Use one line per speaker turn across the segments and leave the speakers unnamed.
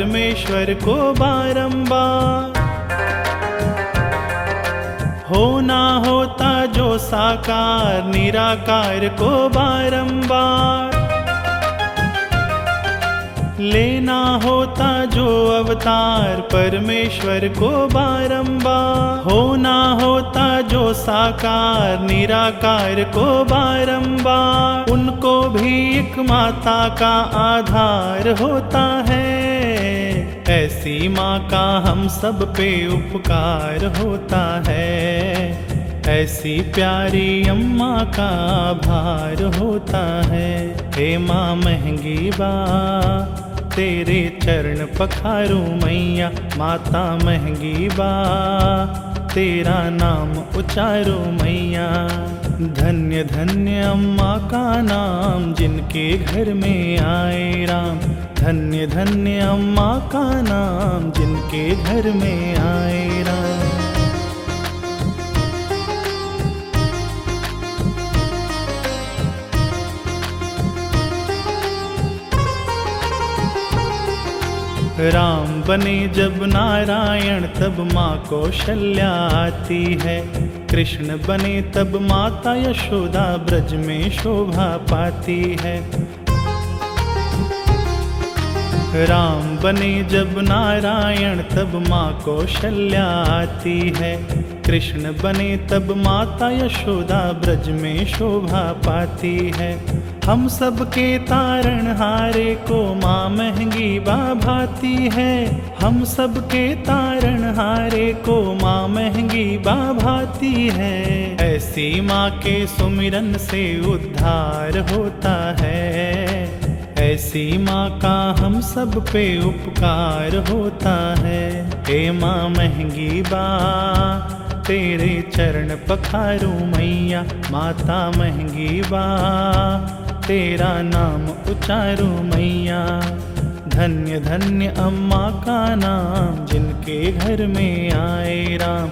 परमेश्वर को बारंबार। होना होता जो साकार, निराकार को बारंबार। लेना होता जो अवतार, परमेश्वर को बारंबार। होना होता जो साकार, निराकार को बारंबार। उनको भी एक माता का आधार होता है। ऐसी माँ का हम सब पे उपकार होता है। ऐसी प्यारी अम्मा का भार होता है। हे माँ महँगी बा, तेरे चरण पखारू मैया, माता महँगी बा, तेरा नाम उचारू मैया। धन्य धन्य अम्मा का नाम, जिनके घर में आए राम। धन्य धन्य अम्मा का नाम, जिनके घर में आए राम। राम बने जब नारायण, तब माँ कौशल्या आती है। कृष्ण बने तब माता यशोदा ब्रज में शोभा पाती है। राम बने जब नारायण, तब माँ कौशल्या आती है। कृष्ण बने तब माता यशोदा ब्रज में शोभा पाती है। हम सब के तारण हारे को माँ महँगी बा भाती है। हम सब के तारण हारे को माँ महँगी बा भाती है। ऐसी माँ के सुमिरन से उद्धार होता है। ऐसी माँ का हम सब पे उपकार होता है। हे माँ महँगी बा, तेरे चरण पखारू मैया, माता महँगी बा। तेरा नाम उचारू मैया। धन्य धन्य अम्मा का नाम, जिनके घर में आए राम।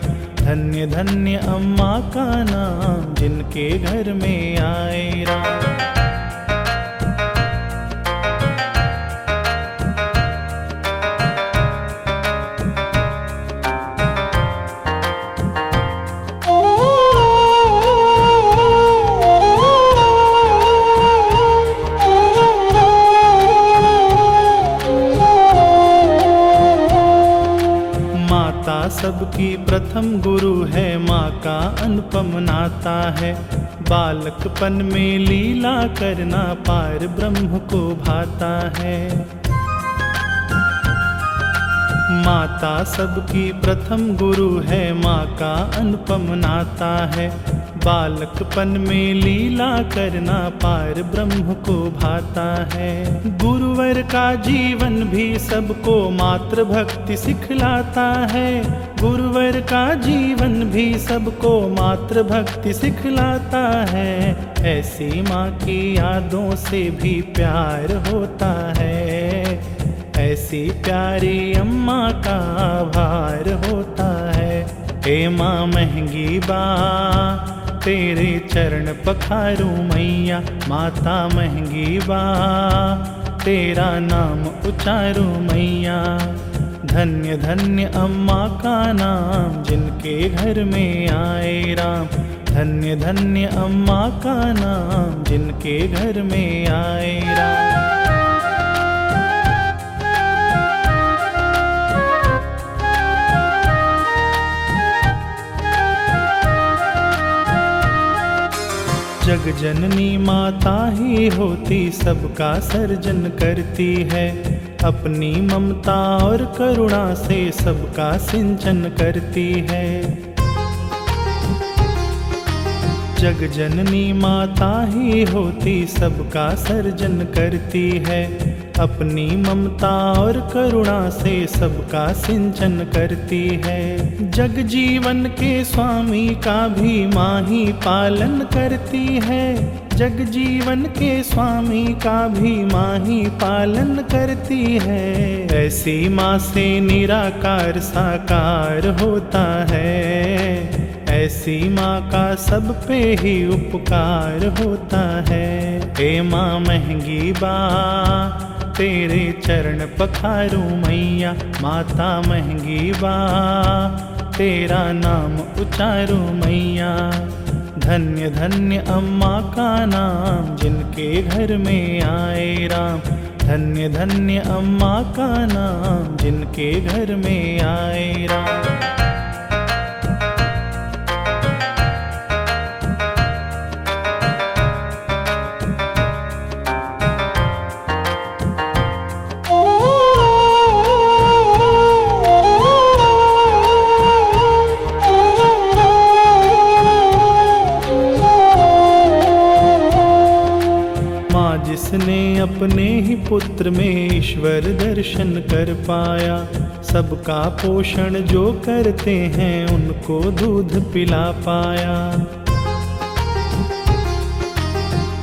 धन्य धन्य अम्मा का नाम, जिनके घर में आए राम। सबकी प्रथम गुरु है माँ का अनुपम नाता है। बालकपन में लीला करना पार ब्रह्म को भाता है। माता सबकी प्रथम गुरु है माँ का अनुपम नाता है। बालकपन में लीला करना पार ब्रह्म को भाता है। गुरुवर का जीवन भी सबको मातृ भक्ति सिखलाता है। गुरुवर का जीवन भी सबको मातृ भक्ति सिखलाता है। ऐसी माँ की यादों से भी प्यार होता है। ऐसी प्यारी अम्मा का आभार होता है। हे माँ महँगी बा तेरे चरण पखारू मैया, माता महँगी बा। तेरा नाम उचारू मैया। धन्य धन्य अम्मा का नाम, जिनके घर में आए राम। धन्य धन्य अम्मा का नाम, जिनके घर में आए राम। जननी माता ही होती, सबका सर्जन करती है। अपनी ममता और करुणा से सबका सिंचन करती है। जग जननी माता ही होती, सबका सर्जन करती है। अपनी ममता और करुणा से सबका सिंचन करती है। जग जीवन के स्वामी का भी माँ ही पालन करती है। जग जीवन के स्वामी का भी माँ ही पालन करती है। ऐसी माँ से निराकार साकार होता है। ऐसी माँ का सब पे ही उपकार होता है। हे माँ महँगी बा तेरे चरण पखारू मैया, माता महँगी बा। तेरा नाम उचारू मैया, धन्य धन्य अम्मा का नाम, जिनके घर में आए राम। धन्य धन्य अम्मा का नाम, जिनके घर में आए राम। जिसने अपने ही पुत्र में ईश्वर दर्शन कर पाया। सबका पोषण जो करते हैं, उनको दूध पिला पाया।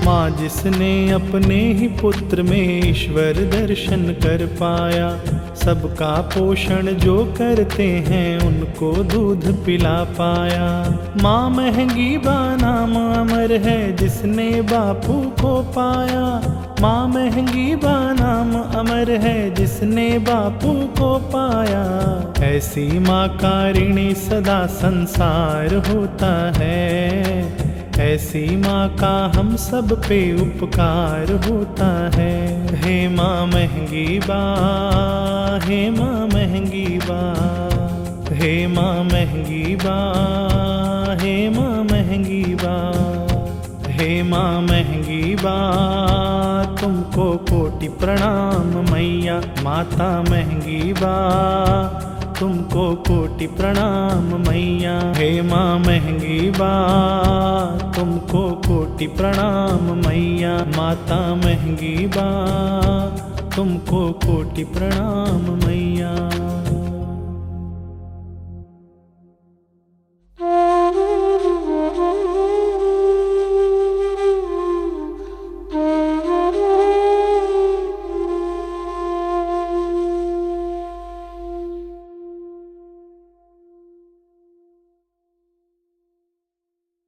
माँ जिसने अपने ही पुत्र में ईश्वर दर्शन कर पाया। सबका पोषण जो करते हैं, उनको दूध पिला पाया। माँ महँगी बा नाम अमर है, जिसने बापू को पाया। माँ महँगी बा नाम अमर है, जिसने बापू को पाया। ऐसी माँ कारिणी सदा संसार होता है। ऐसी माँ का हम सब पे उपकार होता है। हे माँ महँगी बा, हे माँ महँगी बा, हे माँ महँगी बा, हे माँ महँगी बा, हे माँ महँगी बा, तुमको कोटि प्रणाम मैया, माता महँगी बा तुमको कोटि प्रणाम मैया। हे माँ महँगी बात, तुमको कोटि प्रणाम मैया। माता महँगी बात, तुमको कोटि प्रणाम मैया।